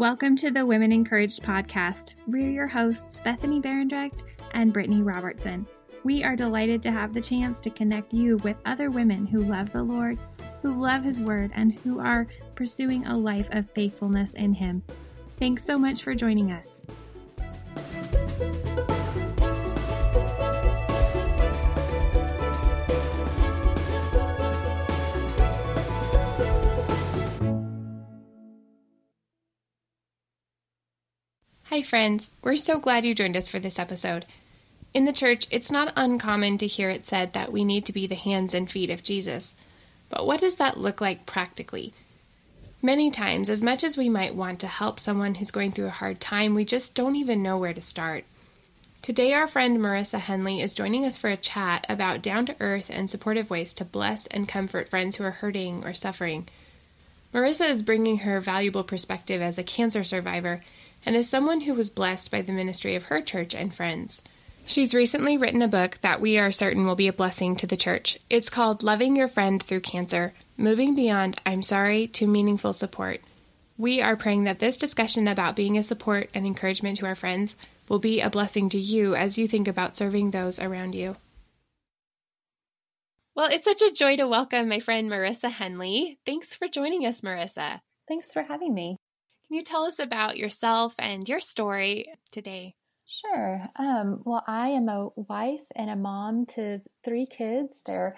Welcome to the Women Encouraged podcast. We're your hosts, Bethany Berendrecht and Brittany Robertson. We are delighted to have the chance to connect you with other women who love the Lord, who love His Word, and who are pursuing a life of faithfulness in Him. Thanks so much for joining us. Friends. We're so glad you joined us for this episode. In the church, it's not uncommon to hear it said that we need to be the hands and feet of Jesus. But what does that look like practically? Many times, as much as we might want to help someone who's going through a hard time, we just don't even know where to start. Today, our friend Marissa Henley is joining us for a chat about down to earth and supportive ways to bless and comfort friends who are hurting or suffering. Marissa is bringing her valuable perspective as a cancer survivor and as someone who was blessed by the ministry of her church and friends. She's recently written a book that we are certain will be a blessing to the church. It's called Loving Your Friend Through Cancer Moving Beyond I'm Sorry to Meaningful Support. We are praying that this discussion about being a support and encouragement to our friends will be a blessing to you as you think about serving those around you. Well, it's such a joy to welcome my friend Marissa Henley. Thanks for joining us, Marissa. Thanks for having me. Can you tell us about yourself and your story today? Sure. Um, well, I am a wife and a mom to three kids. They're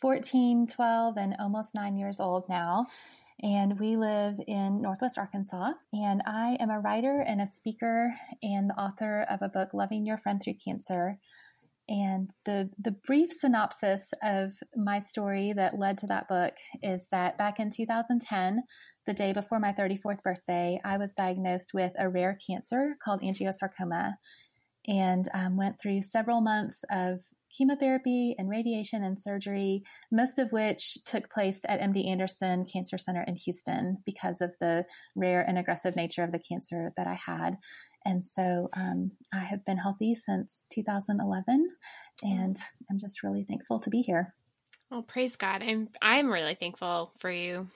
14, 12, and almost nine years old now. And we live in Northwest Arkansas. And I am a writer and a speaker and the author of a book, Loving Your Friend Through Cancer. And the, the brief synopsis of my story that led to that book is that back in 2010, the day before my 34th birthday, I was diagnosed with a rare cancer called angiosarcoma and um, went through several months of chemotherapy and radiation and surgery, most of which took place at MD Anderson Cancer Center in Houston because of the rare and aggressive nature of the cancer that I had. And so um, I have been healthy since 2011, and I'm just really thankful to be here. Well, praise God! I'm I'm really thankful for you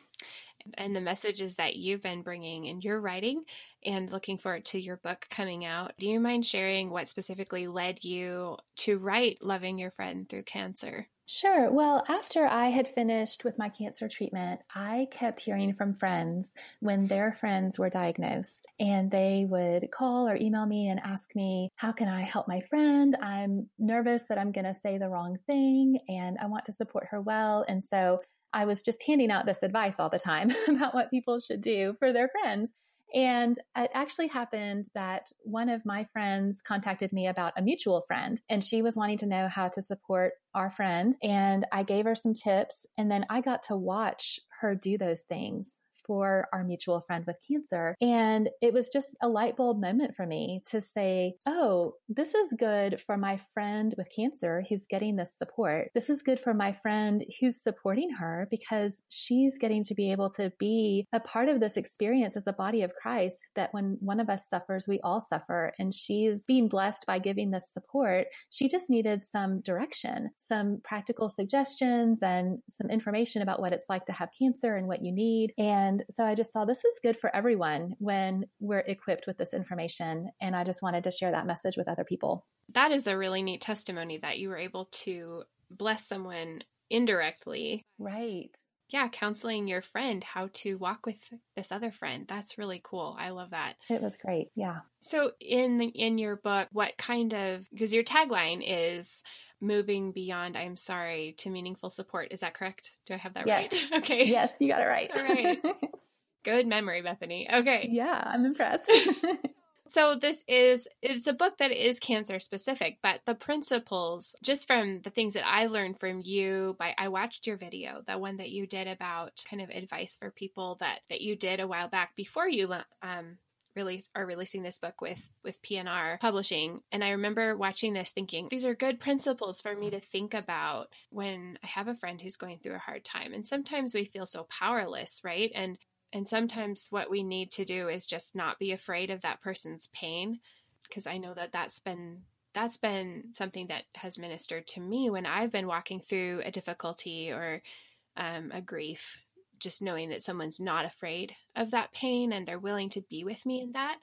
and the messages that you've been bringing in your writing and looking forward to your book coming out. Do you mind sharing what specifically led you to write Loving Your Friend Through Cancer? Sure. Well, after I had finished with my cancer treatment, I kept hearing from friends when their friends were diagnosed, and they would call or email me and ask me, How can I help my friend? I'm nervous that I'm going to say the wrong thing, and I want to support her well. And so I was just handing out this advice all the time about what people should do for their friends. And it actually happened that one of my friends contacted me about a mutual friend, and she was wanting to know how to support our friend. And I gave her some tips, and then I got to watch her do those things for our mutual friend with cancer. And it was just a light bulb moment for me to say, oh, this is good for my friend with cancer who's getting this support. This is good for my friend who's supporting her because she's getting to be able to be a part of this experience as the body of Christ that when one of us suffers, we all suffer. And she's being blessed by giving this support. She just needed some direction, some practical suggestions, and some information about what it's like to have cancer and what you need. And and so I just saw this is good for everyone when we're equipped with this information. And I just wanted to share that message with other people. That is a really neat testimony that you were able to bless someone indirectly. Right. Yeah, counseling your friend how to walk with this other friend. That's really cool. I love that. It was great. Yeah. So in the, in your book, what kind of because your tagline is moving beyond I'm sorry to meaningful support. Is that correct? Do I have that yes. right? Okay. Yes, you got it right. All right. Good memory, Bethany. Okay. Yeah, I'm impressed. so this is it's a book that is cancer specific, but the principles just from the things that I learned from you by I watched your video, the one that you did about kind of advice for people that that you did a while back before you um release are releasing this book with with P&R Publishing. And I remember watching this thinking these are good principles for me to think about when I have a friend who's going through a hard time. And sometimes we feel so powerless right? And and sometimes what we need to do is just not be afraid of that person's pain because I know that that's been that's been something that has ministered to me when I've been walking through a difficulty or um, a grief just knowing that someone's not afraid of that pain and they're willing to be with me in that.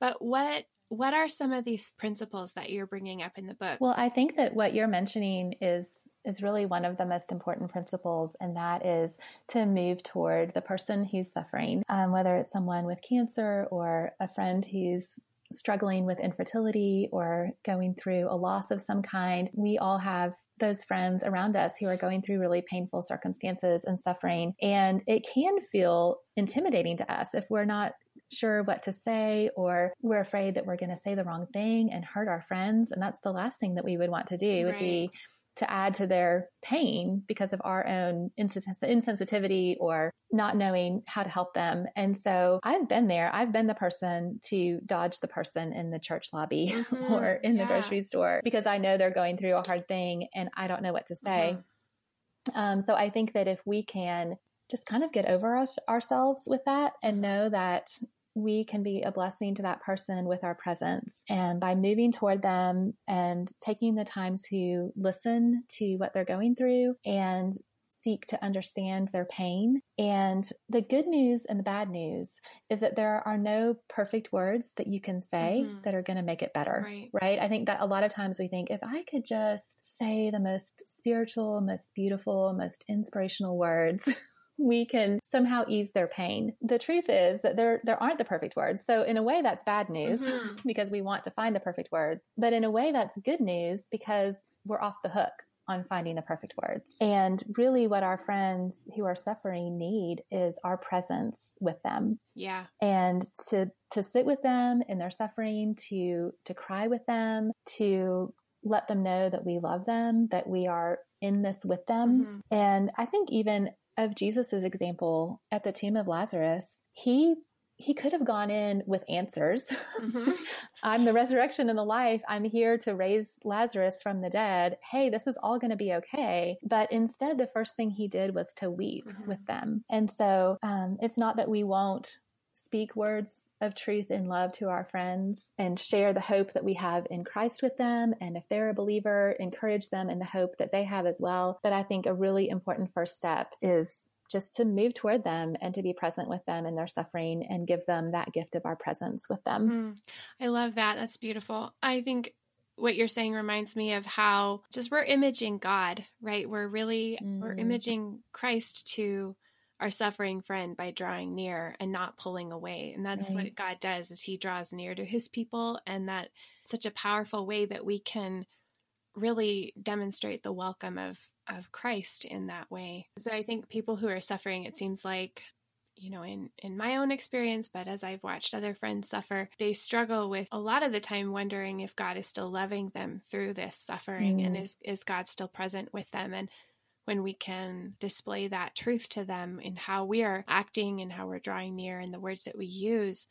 But what what are some of these principles that you're bringing up in the book? Well, I think that what you're mentioning is is really one of the most important principles, and that is to move toward the person who's suffering, um, whether it's someone with cancer or a friend who's struggling with infertility or going through a loss of some kind. We all have those friends around us who are going through really painful circumstances and suffering. And it can feel intimidating to us if we're not sure what to say or we're afraid that we're going to say the wrong thing and hurt our friends. And that's the last thing that we would want to do right. would be to add to their pain because of our own insensitivity or not knowing how to help them. And so I've been there. I've been the person to dodge the person in the church lobby mm-hmm. or in yeah. the grocery store because I know they're going through a hard thing and I don't know what to say. Mm-hmm. Um, so I think that if we can just kind of get over us, ourselves with that and know that we can be a blessing to that person with our presence. And by moving toward them and taking the time to listen to what they're going through and seek to understand their pain. And the good news and the bad news is that there are no perfect words that you can say mm-hmm. that are going to make it better. Right. right. I think that a lot of times we think if I could just say the most spiritual, most beautiful, most inspirational words, we can somehow ease their pain. The truth is that there there aren't the perfect words. So in a way that's bad news mm-hmm. because we want to find the perfect words, but in a way that's good news because we're off the hook on finding the perfect words. And really what our friends who are suffering need is our presence with them. Yeah. And to to sit with them in their suffering, to to cry with them, to let them know that we love them, that we are in this with them. Mm-hmm. And I think even of Jesus's example at the tomb of Lazarus, he he could have gone in with answers. Mm-hmm. I'm the resurrection and the life. I'm here to raise Lazarus from the dead. Hey, this is all going to be okay. But instead, the first thing he did was to weep mm-hmm. with them. And so um, it's not that we won't speak words of truth and love to our friends and share the hope that we have in Christ with them. And if they're a believer, encourage them in the hope that they have as well. But I think a really important first step is just to move toward them and to be present with them in their suffering and give them that gift of our presence with them. Mm, I love that. That's beautiful. I think what you're saying reminds me of how just we're imaging God, right? We're really mm. we're imaging Christ to our suffering friend by drawing near and not pulling away. And that's right. what God does is he draws near to his people and that such a powerful way that we can really demonstrate the welcome of of Christ in that way. So I think people who are suffering it seems like you know in in my own experience but as I've watched other friends suffer they struggle with a lot of the time wondering if God is still loving them through this suffering mm. and is is God still present with them and when we can display that truth to them in how we are acting and how we're drawing near and the words that we use,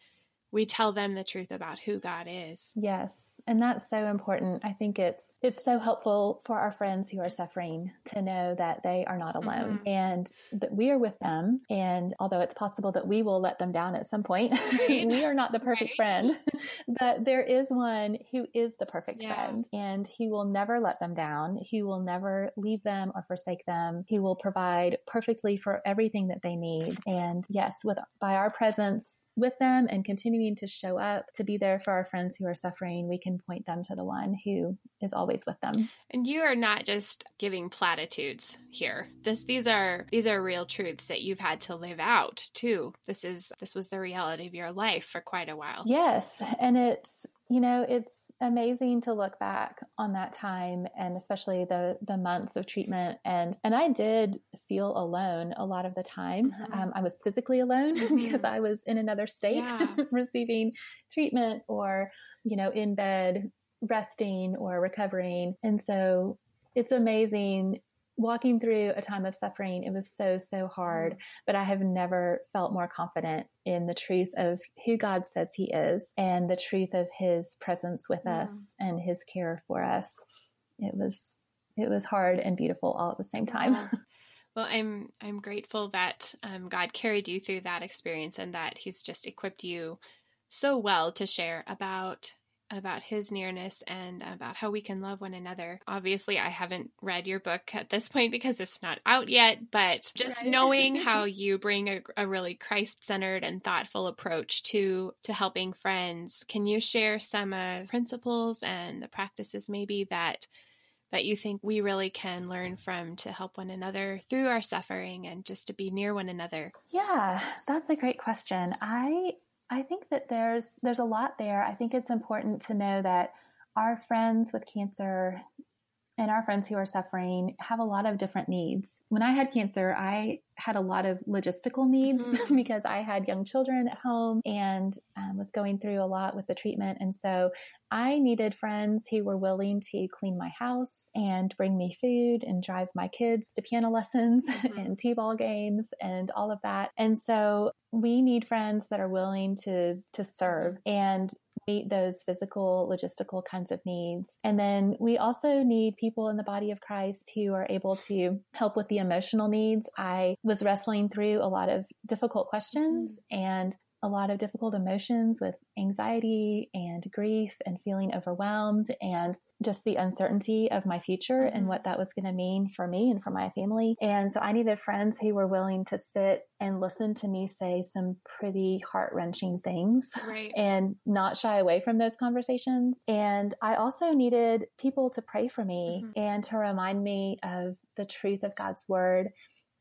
we tell them the truth about who God is. Yes, and that's so important. I think it's it's so helpful for our friends who are suffering to know that they are not alone mm-hmm. and that we are with them and although it's possible that we will let them down at some point, right. we are not the perfect right. friend, but there is one who is the perfect yeah. friend and he will never let them down. He will never leave them or forsake them. He will provide perfectly for everything that they need. And yes, with by our presence with them and continue continuing to show up to be there for our friends who are suffering, we can point them to the one who is always with them. And you are not just giving platitudes here. This these are these are real truths that you've had to live out too. This is this was the reality of your life for quite a while. Yes, and it's you know, it's amazing to look back on that time and especially the the months of treatment and and I did feel alone a lot of the time. Mm-hmm. Um, I was physically alone mm-hmm. because I was in another state yeah. receiving treatment or you know in bed resting or recovering. And so it's amazing walking through a time of suffering, it was so, so hard, mm. but I have never felt more confident in the truth of who God says He is and the truth of His presence with mm. us and His care for us. It was, it was hard and beautiful all at the same time. Yeah. Well, I'm I'm grateful that um, God carried you through that experience and that He's just equipped you so well to share about about his nearness and about how we can love one another. Obviously, I haven't read your book at this point because it's not out yet, but just right. knowing how you bring a, a really Christ-centered and thoughtful approach to to helping friends, can you share some uh, principles and the practices maybe that that you think we really can learn from to help one another through our suffering and just to be near one another? Yeah, that's a great question. I I think that there's there's a lot there. I think it's important to know that our friends with cancer and our friends who are suffering have a lot of different needs. When I had cancer, I had a lot of logistical needs mm-hmm. because I had young children at home and um, was going through a lot with the treatment. And so I needed friends who were willing to clean my house and bring me food and drive my kids to piano lessons mm-hmm. and t ball games and all of that. And so we need friends that are willing to to serve mm-hmm. and meet those physical, logistical kinds of needs. And then we also need people in the body of Christ who are able to help with the emotional needs. I was wrestling through a lot of difficult questions mm-hmm. and a lot of difficult emotions with anxiety and grief and feeling overwhelmed and just the uncertainty of my future mm-hmm. and what that was going to mean for me and for my family. And so I needed friends who were willing to sit and listen to me say some pretty heart wrenching things right. and not shy away from those conversations. And I also needed people to pray for me mm-hmm. and to remind me of the truth of God's word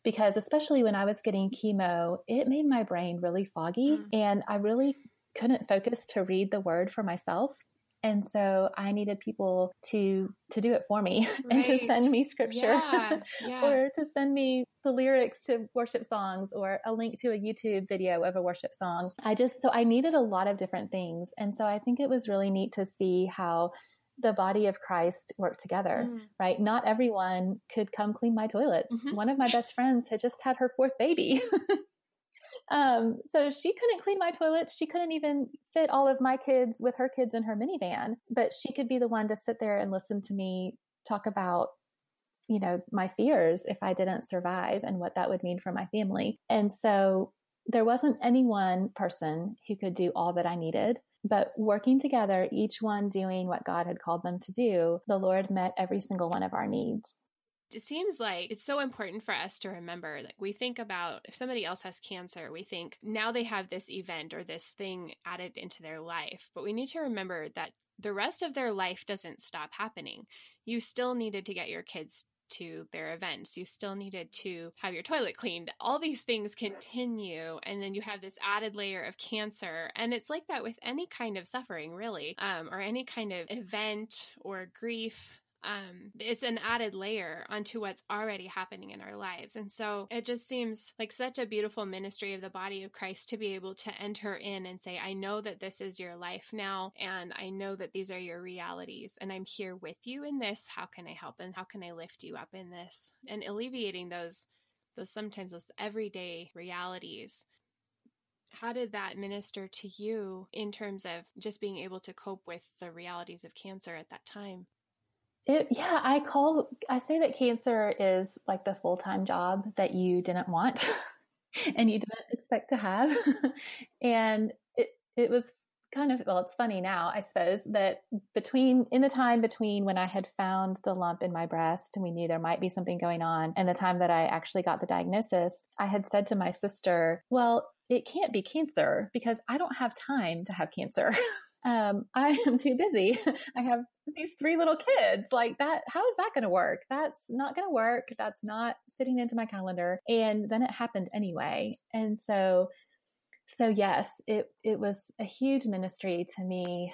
because especially when I was getting chemo, it made my brain really foggy mm. and I really couldn't focus to read the word for myself. And so I needed people to to do it for me right. and to send me scripture yeah, yeah. or to send me the lyrics to worship songs or a link to a YouTube video of a worship song. I just so I needed a lot of different things. And so I think it was really neat to see how the body of Christ work together, mm. right? Not everyone could come clean my toilets. Mm-hmm. One of my best friends had just had her fourth baby. um, so she couldn't clean my toilets. She couldn't even fit all of my kids with her kids in her minivan, but she could be the one to sit there and listen to me talk about you know my fears if i didn't survive and what that would mean for my family and so there wasn't any one person who could do all that i needed but working together, each one doing what God had called them to do, the Lord met every single one of our needs. It seems like it's so important for us to remember like we think about if somebody else has cancer, we think now they have this event or this thing added into their life. But we need to remember that the rest of their life doesn't stop happening. You still needed to get your kids to their events. You still needed to have your toilet cleaned. All these things continue, and then you have this added layer of cancer. And it's like that with any kind of suffering, really, um, or any kind of event or grief um, it's an added layer onto what's already happening in our lives. And so it just seems like such a beautiful ministry of the body of Christ to be able to enter in and say, I know that this is your life now, and I know that these are your realities, and I'm here with you in this. How can I help? And how can I lift you up in this? And alleviating those, those sometimes those everyday realities how did that minister to you in terms of just being able to cope with the realities of cancer at that time? It, yeah, I call, I say that cancer is like the full time job that you didn't want and you didn't expect to have. and it, it was kind of, well, it's funny now, I suppose, that between, in the time between when I had found the lump in my breast and we knew there might be something going on and the time that I actually got the diagnosis, I had said to my sister, well, it can't be cancer because I don't have time to have cancer. um, I am too busy. I have these three little kids. Like that, how is that going to work? That's not going to work. That's not fitting into my calendar. And then it happened anyway. And so, so yes, it, it was a huge ministry to me,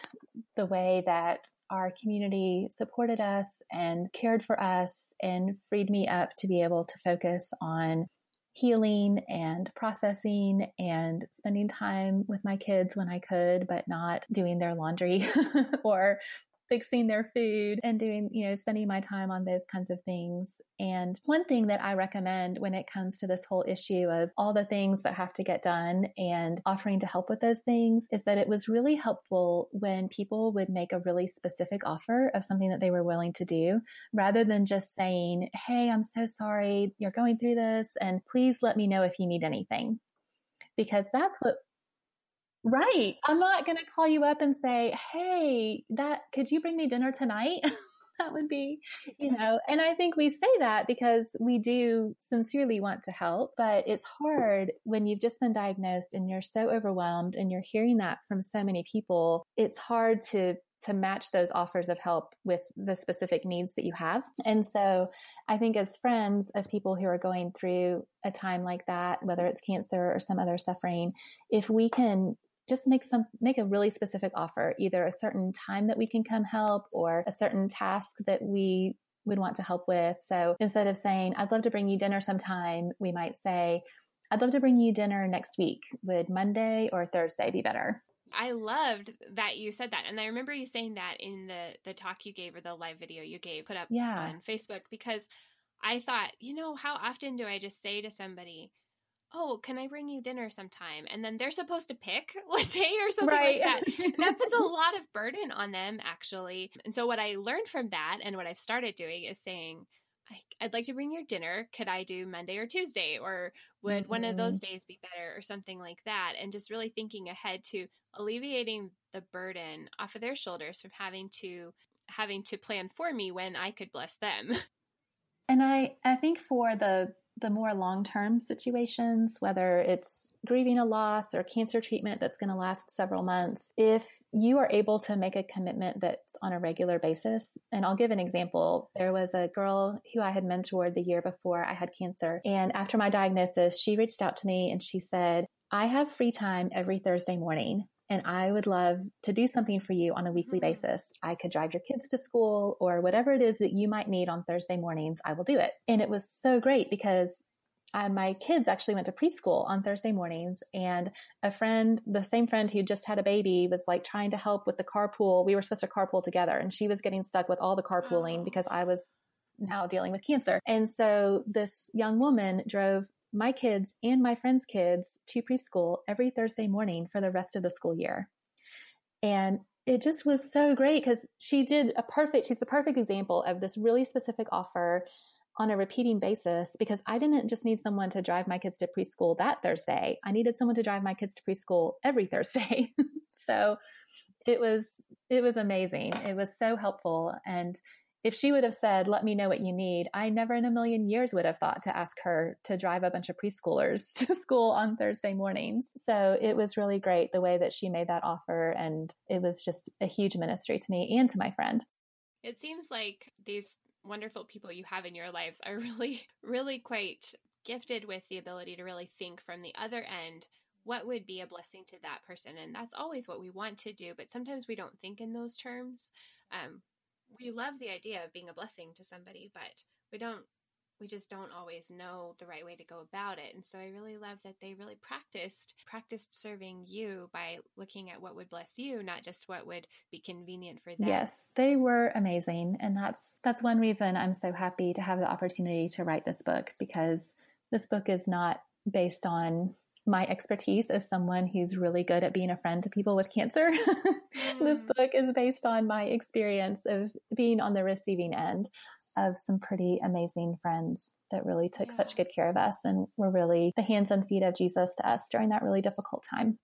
the way that our community supported us and cared for us and freed me up to be able to focus on healing and processing and spending time with my kids when I could, but not doing their laundry or fixing their food and doing, you know, spending my time on those kinds of things. And one thing that I recommend when it comes to this whole issue of all the things that have to get done and offering to help with those things is that it was really helpful when people would make a really specific offer of something that they were willing to do rather than just saying, Hey, I'm so sorry you're going through this and please let me know if you need anything. Because that's what Right. I'm not going to call you up and say, "Hey, that could you bring me dinner tonight?" that would be, you know. And I think we say that because we do sincerely want to help, but it's hard when you've just been diagnosed and you're so overwhelmed and you're hearing that from so many people. It's hard to to match those offers of help with the specific needs that you have. And so I think as friends of people who are going through a time like that, whether it's cancer or some other suffering, if we can just make some make a really specific offer, either a certain time that we can come help or a certain task that we would want to help with. So instead of saying, I'd love to bring you dinner sometime, we might say, I'd love to bring you dinner next week. Would Monday or Thursday be better? I loved that you said that. And I remember you saying that in the the talk you gave or the live video you gave put up yeah. on Facebook because I thought, you know, how often do I just say to somebody, "Oh, can I bring you dinner sometime?" And then they're supposed to pick what day or something right. like that. that puts a lot of burden on them actually. And so what I learned from that and what I've started doing is saying, I'd like to bring your dinner. Could I do Monday or Tuesday? Or would mm-hmm. one of those mm-hmm. days be better or something like that? And just really thinking ahead to alleviating the burden off of their shoulders from having to having to plan for me when I could bless them. And I I think for the the more long-term situations, whether it's grieving a loss or cancer treatment that's going to last several months, if you are able to make a commitment that's on a regular basis, and I'll give an example. There was a girl who I had mentored the year before I had cancer. And after my diagnosis, she reached out to me and she said, I have free time every Thursday morning and I would love to do something for you on a weekly mm-hmm. basis. I could drive your kids to school or whatever it is that you might need on Thursday mornings, I will do it. And it was so great because uh, my kids actually went to preschool on Thursday mornings, and a friend, the same friend who just had a baby, was like trying to help with the carpool. We were supposed to carpool together, and she was getting stuck with all the carpooling oh. because I was now dealing with cancer. And so this young woman drove my kids and my friends' kids to preschool every Thursday morning for the rest of the school year. And it just was so great because she did a perfect, she's the perfect example of this really specific offer on a repeating basis because I didn't just need someone to drive my kids to preschool that Thursday. I needed someone to drive my kids to preschool every Thursday. so it was it was amazing. It was so helpful and if she would have said, "Let me know what you need," I never in a million years would have thought to ask her to drive a bunch of preschoolers to school on Thursday mornings. So it was really great the way that she made that offer and it was just a huge ministry to me and to my friend. It seems like these wonderful people you have in your lives are really, really quite gifted with the ability to really think from the other end what would be a blessing to that person and that's always what we want to do but sometimes we don't think in those terms um, we love the idea of being a blessing to somebody but we don't we just don't always know the right way to go about it. And so I really love that they really practiced practiced serving you by looking at what would bless you, not just what would be convenient for them. Yes, they were amazing, and that's that's one reason I'm so happy to have the opportunity to write this book because this book is not based on my expertise as someone who's really good at being a friend to people with cancer. mm. this book is based on my experience of being on the receiving end of some pretty amazing friends that really took yeah. such good care of us and were really the hands and feet of Jesus to us during that really difficult time.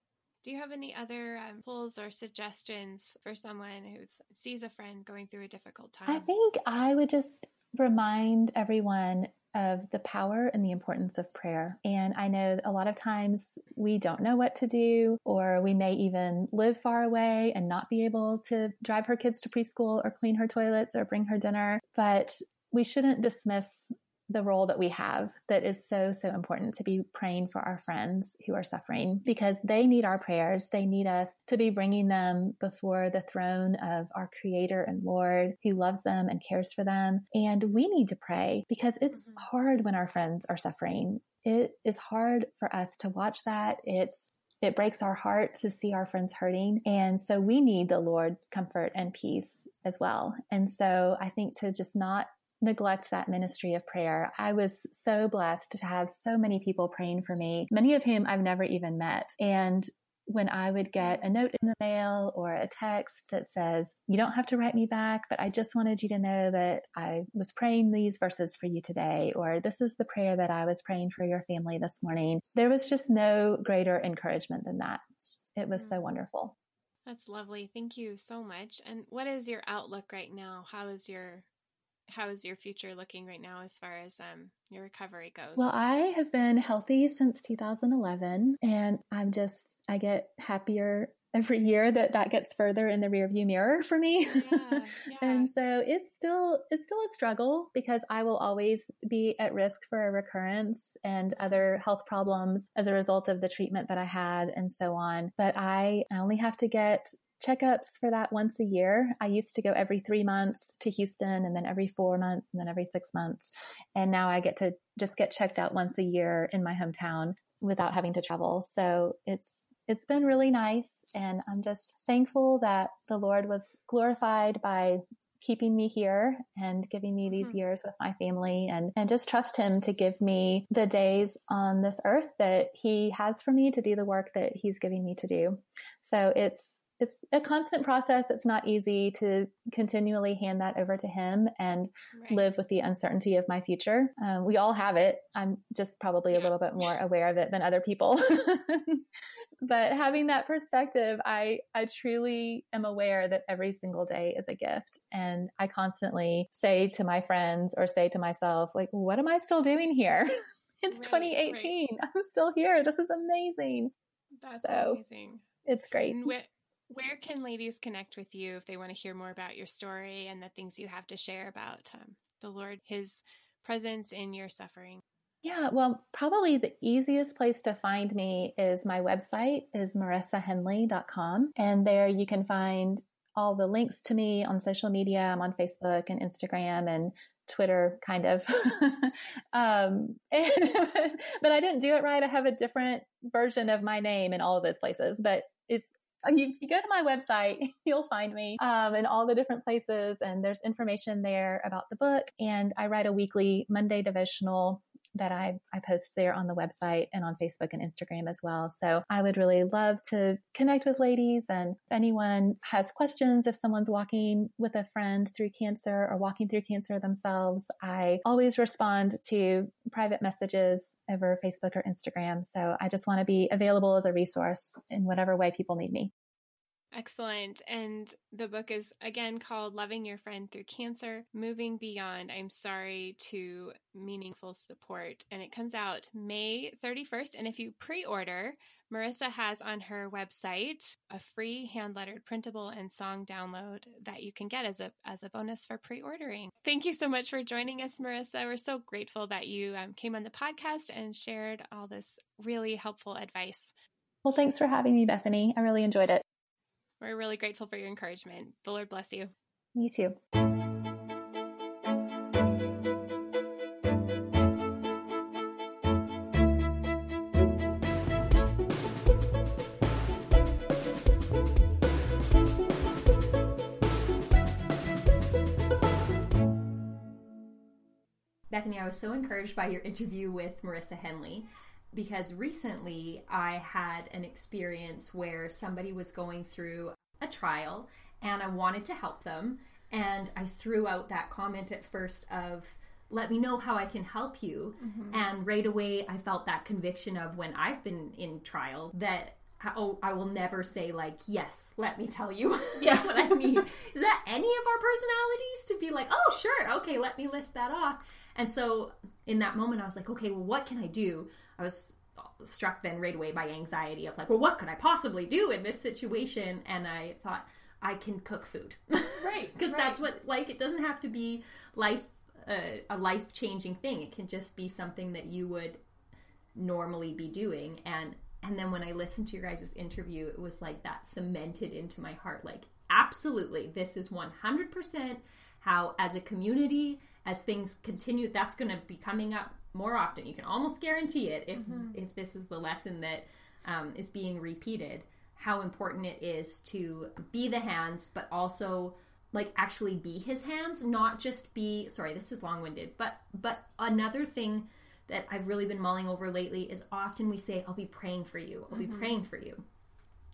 Do you have any other um, pulls or suggestions for someone who sees a friend going through a difficult time? I think I would just remind everyone of the power and the importance of prayer. And I know a lot of times we don't know what to do, or we may even live far away and not be able to drive her kids to preschool or clean her toilets or bring her dinner. But we shouldn't dismiss the role that we have that is so, so important to be praying for our friends who are suffering because they need our prayers. They need us to be bringing them before the throne of our creator and Lord who loves them and cares for them. And we need to pray because it's mm-hmm. hard when our friends are suffering. It is hard for us to watch that. It's it breaks our heart to see our friends hurting. And so we need the Lord's comfort and peace as well. And so I think to just not neglect that ministry of prayer. I was so blessed to have so many people praying for me, many of whom I've never even met. And when I would get a note in the mail or a text that says, You don't have to write me back, but I just wanted you to know that I was praying these verses for you today, or this is the prayer that I was praying for your family this morning. There was just no greater encouragement than that. it was so mm. wonderful. That's lovely. Thank you so much. And what is your outlook right now? How is your how is your future looking right now as far as um, your recovery goes? Well, I have been healthy since 2011, and I'm just I get happier every year that that gets further in the rearview mirror for me. Yeah, yeah. and so it's still it's still a struggle because I will always be at risk for a recurrence and other health problems as a result of the treatment that I had and so on. But I only have to get checkups for that once a year. I used to go every three months to Houston and then every four months and then every six months. And now I get to just get checked out once a year in my hometown without having to travel. So it's it's been really nice. And I'm just thankful that the Lord was glorified by keeping me here and giving me these mm-hmm. years with my family and, and just trust him to give me the days on this earth that he has for me to do the work that he's giving me to do. So it's it's a constant process. It's not easy to continually hand that over to him and right. live with the uncertainty of my future. Um, we all have it. I'm just probably a little bit more aware of it than other people. but having that perspective, I, I truly am aware that every single day is a gift. And I constantly say to my friends or say to myself, like, what am I still doing here? it's right, 2018. Right. I'm still here. This is amazing. That's so, amazing. It's great. Where can ladies connect with you if they want to hear more about your story and the things you have to share about um, the Lord, His presence in your suffering? Yeah, well, probably the easiest place to find me is my website is marissahenley.com. And there you can find all the links to me on social media. I'm on Facebook and Instagram and Twitter, kind of. um, but I didn't do it right. I have a different version of my name in all of those places, but it's you, you, go to my website, you'll find me um, in all the different places, and there's information there about the book. And I write a weekly Monday devotional that I, I post there on the website and on Facebook and Instagram as well. So I would really love to connect with ladies. And if anyone has questions, if someone's walking with a friend through cancer or walking through cancer themselves, I always respond to private messages over Facebook or Instagram. So I just want to be available as a resource in whatever way people need me. Excellent. And the book is again called Loving Your Friend Through Cancer Moving Beyond I'm Sorry to Meaningful Support. And it comes out May 31st. And if you pre order, Marissa has on her website a free hand lettered printable and song download that you can get as a, as a bonus for pre ordering. Thank you so much for joining us, Marissa. We're so grateful that you um, came on the podcast and shared all this really helpful advice. Well, thanks for having me, Bethany. I really enjoyed it. We're really grateful for your encouragement. The Lord bless you. You too. Bethany, I was so encouraged by your interview with Marissa Henley because recently I had an experience where somebody was going through a trial and I wanted to help them. And I threw out that comment at first of, let me know how I can help you. Mm-hmm. And right away, I felt that conviction of when I've been in trials that oh, I will never say like, yes, let me tell you. yeah, what I mean. Is that any of our personalities to be like, oh, sure, okay, let me list that off. And so in that moment, I was like, okay, well, what can I do? I was struck then right away by anxiety of like, well, what could I possibly do in this situation? And I thought, I can cook food. Right. Because right. that's what, like, it doesn't have to be life, uh, a life changing thing. It can just be something that you would normally be doing. And, and then when I listened to your guys' interview, it was like that cemented into my heart. Like, absolutely, this is 100% how, as a community, as things continue, that's going to be coming up more often. You can almost guarantee it if mm-hmm. if this is the lesson that um, is being repeated. How important it is to be the hands, but also like actually be his hands, not just be. Sorry, this is long winded, but but another thing that I've really been mulling over lately is often we say, "I'll be praying for you. I'll mm-hmm. be praying for you."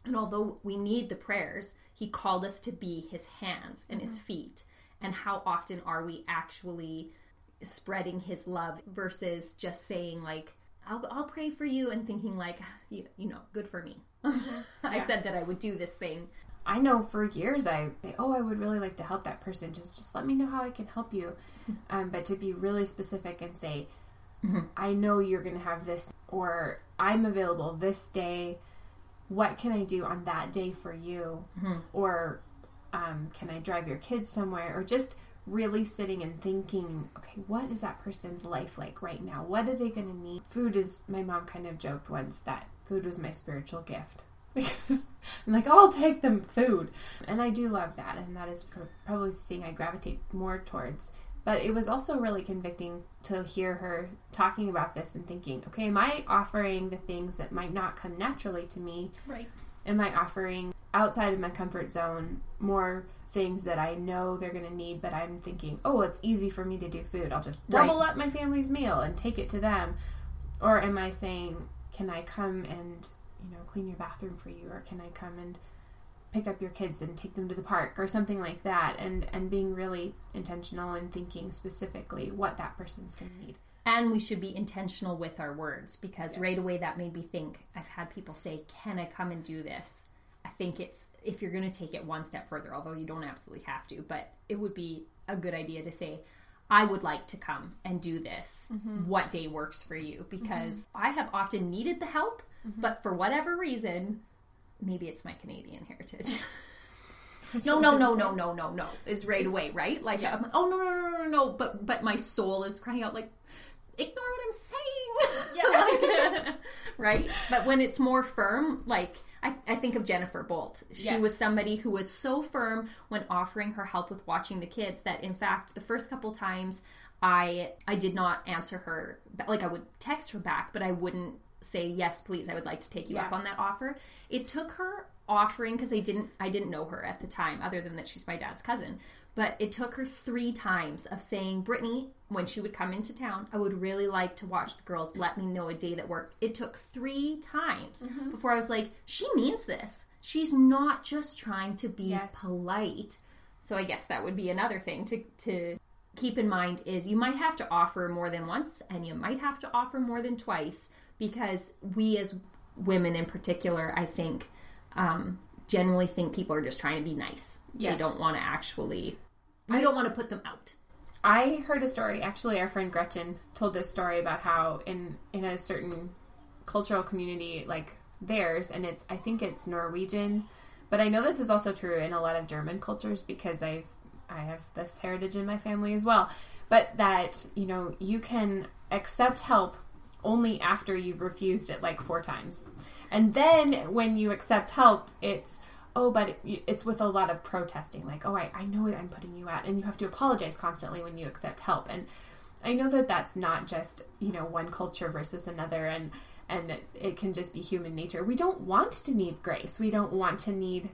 And although we need the prayers, he called us to be his hands and mm-hmm. his feet. And how often are we actually spreading his love versus just saying like I'll, I'll pray for you and thinking like you, you know good for me i said that i would do this thing I know for years I say, oh, I would really like to help that person. Just just let me know how I can help you. Um, but to be really specific and say, I know you're going to have this, or I'm available this day. What can I do on that day for you? Or um, can I drive your kids somewhere? Or just really sitting and thinking, okay, what is that person's life like right now? What are they going to need? Food is, my mom kind of joked once that food was my spiritual gift. Because I'm like, oh, I'll take them food. And I do love that. And that is probably the thing I gravitate more towards. But it was also really convicting to hear her talking about this and thinking, okay, am I offering the things that might not come naturally to me? right Am I offering outside of my comfort zone more things that I know they're going to need, but I'm thinking, oh, it's easy for me to do food. I'll just double up my family's meal and take it to them. Or am I saying, can I come and, you know, clean your bathroom for you? Or can I come and pick up your kids and take them to the park or something like that? And, and being really intentional and thinking specifically what that person's going to need. and we should be intentional with our words because right away that made me think i've had people say can i come and do this think it's if you're going to take it one step further although you don't absolutely have to but it would be a good idea to say i would like to come and do this. Mm-hmm. What day works for you? Mm-hmm. Because i have often needed the help mm-hmm. but for whatever reason maybe it's my canadian heritage. No no no no no no no is right away right? Like I'm, oh no no no no no no but but my soul is crying out like ignore what i'm saying. Yeah. Like, right? But when it's more firm like I, I think of jennifer bolt. She Yes. was somebody who was so firm when offering her help with watching the kids that in fact the first couple times i i did not answer her like i would text her back but i wouldn't say yes please i would like to take you up on that offer. It took her offering because i didn't i didn't know her at the time other than that she's my dad's cousin but it took her three times of saying brittany when she would come into town i would really like to watch the girls. Let me know a day that worked. It took three times before i was like she means this. She's not just trying to be Yes. polite. So i guess that would be another thing to to keep in mind is you might have to offer more than once and you might have to offer more than twice because we as women in particular i think um, generally think people are just trying to be nice they don't want to actually we don't want to put them out I heard a story. Actually, our friend Gretchen told this story about how in in a certain cultural community like theirs, and it's I think it's Norwegian, but I know this is also true in a lot of German cultures because I've I have this heritage in my family as well. But that you know you can accept help only after you've refused it like four times, and then when you accept help, it's oh, but it's with a lot of protesting, like, oh, I, I know I'm putting you out, and you have to apologize constantly when you accept help. And I know that that's not just, you know, one culture versus another, and and it, can just be human nature. We don't want to need grace. We don't want to need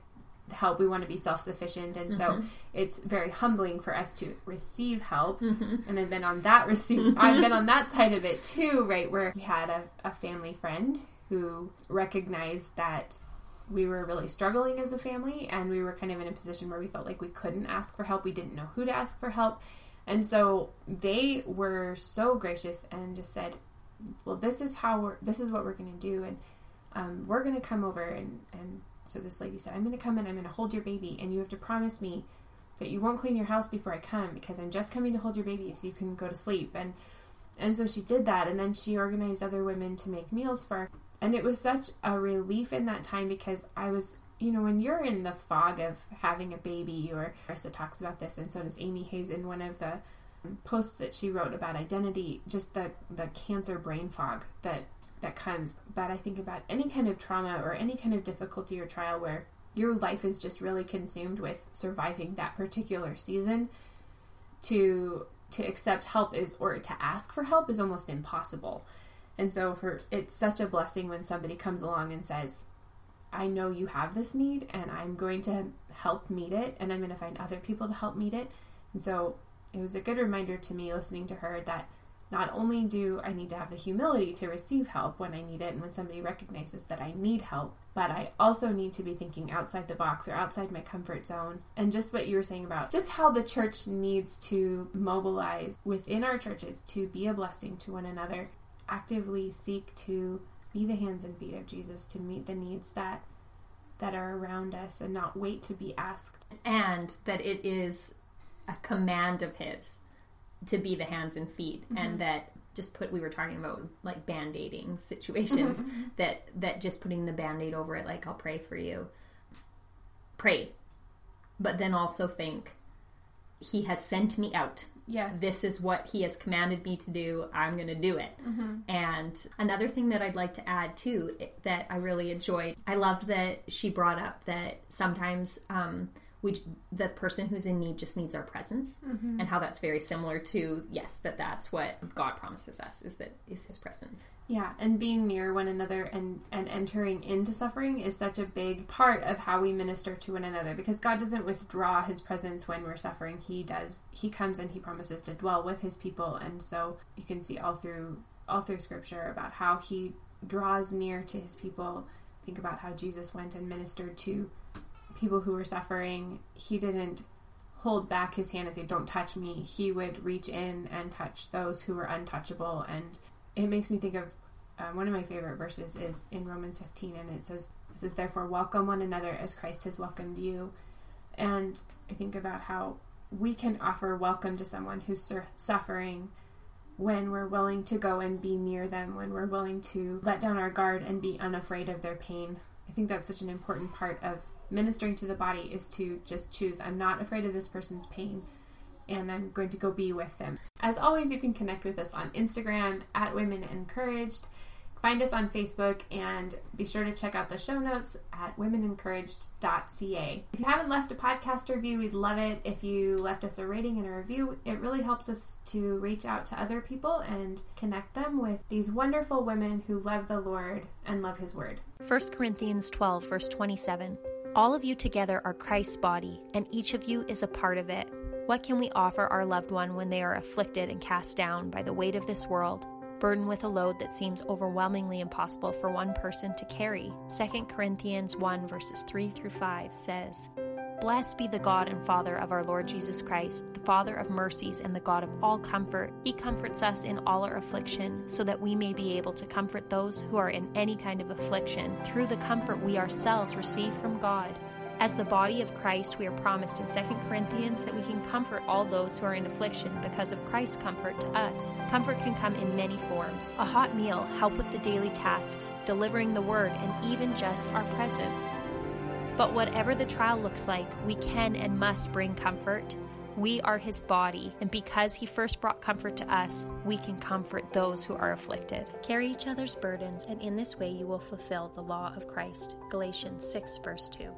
help. We want to be self sufficient, and so mm-hmm. it's very humbling for us to receive help. Mm-hmm. And I've been on that receive. I've been on that side of it too, right? Where we had a, a family friend who recognized that we were really struggling as a family and we were kind of in a position where we felt like we couldn't ask for help. We didn't know who to ask for help. And so they were so gracious and just said, well, this is how we're, this is what we're going to do. And um, we're going to come over. And, and so this lady said, I'm going to come and I'm going to hold your baby. And you have to promise me that you won't clean your house before I come because I'm just coming to hold your baby so you can go to sleep. And, and so she did that. And then she organized other women to make meals for. And it was such a relief in that time because I was, you know, when you're in the fog of having a baby, or Marissa talks about this, and so does Amy Hayes in one of the um, posts that she wrote about identity, just the the cancer brain fog that that comes. But I think about any kind of trauma or any kind of difficulty or trial where your life is just really consumed with surviving that particular season. To to accept help is or to ask for help is almost impossible. And so for it's such a blessing when somebody comes along and says, I know you have this need and I'm going to help meet it and I'm going to find other people to help meet it. And so it was a good reminder to me listening to her that not only do I need to have the humility to receive help when I need it and when somebody recognizes that I need help, but I also need to be thinking outside the box or outside my comfort zone. And just what you were saying about just how the church needs to mobilize within our churches to be a blessing to one another. Actively seek to be the hands and feet of Jesus to meet the needs that that are around us and not wait to be asked. And that it is a command of his to be the hands and feet mm-hmm. and that just put we were talking about like band-aiding situations that that just putting the band-aid over it like I'll pray for you. Pray. But then also think he has sent me out Yes. This is what he has commanded me to do. I'm going to do it. Mm-hmm. And another thing that I'd like to add too that I really enjoyed, I loved that she brought up that sometimes um, we the person who's in need just needs our presence. Mm-hmm. and how that's very similar to yes that that's what god promises us is that is his presence. Yeah and being near one another and and entering into suffering is such a big part of how we minister to one another because god doesn't withdraw his presence when we're suffering. He does he comes and he promises to dwell with his people. And so you can see all through all through scripture about how he draws near to his people. Think about how jesus went and ministered to people who were suffering, he didn't hold back his hand and say, Don't touch me. He would reach in and touch those who were untouchable. And it makes me think of uh, one of my favorite verses is in Romans 15, and it says, It says, Therefore, welcome one another as Christ has welcomed you. And I think about how we can offer welcome to someone who's sur- suffering when we're willing to go and be near them, when we're willing to let down our guard and be unafraid of their pain. I think that's such an important part of ministering to the body is to just choose I'm not afraid of this person's pain and I'm going to go be with them. As always, you can connect with us on Instagram at Women Encouraged. Find us on Facebook and be sure to check out the show notes at womenencouraged.ca. If you haven't left a podcast review, we'd love it. If you left us a rating and a review, it really helps us to reach out to other people and connect them with these wonderful women who love the Lord and love His Word. 1 Corinthians 12, verse 27. All of you together are Christ's body, and each of you is a part of it. What can we offer our loved one when they are afflicted and cast down by the weight of this world, burdened with a load that seems overwhelmingly impossible for one person to carry? 2 Corinthians 1 verses 3 through 5 says, Blessed be the God and Father of our Lord Jesus Christ, the Father of mercies and the God of all comfort. He comforts us in all our affliction, so that we may be able to comfort those who are in any kind of affliction through the comfort we ourselves receive from God. As the body of Christ, we are promised in 2 Corinthians that we can comfort all those who are in affliction because of Christ's comfort to us. Comfort can come in many forms a hot meal, help with the daily tasks, delivering the word, and even just our presence. But whatever the trial looks like, we can and must bring comfort. We are his body, and because he first brought comfort to us, we can comfort those who are afflicted. Carry each other's burdens, and in this way you will fulfill the law of Christ. Galatians 6, verse 2.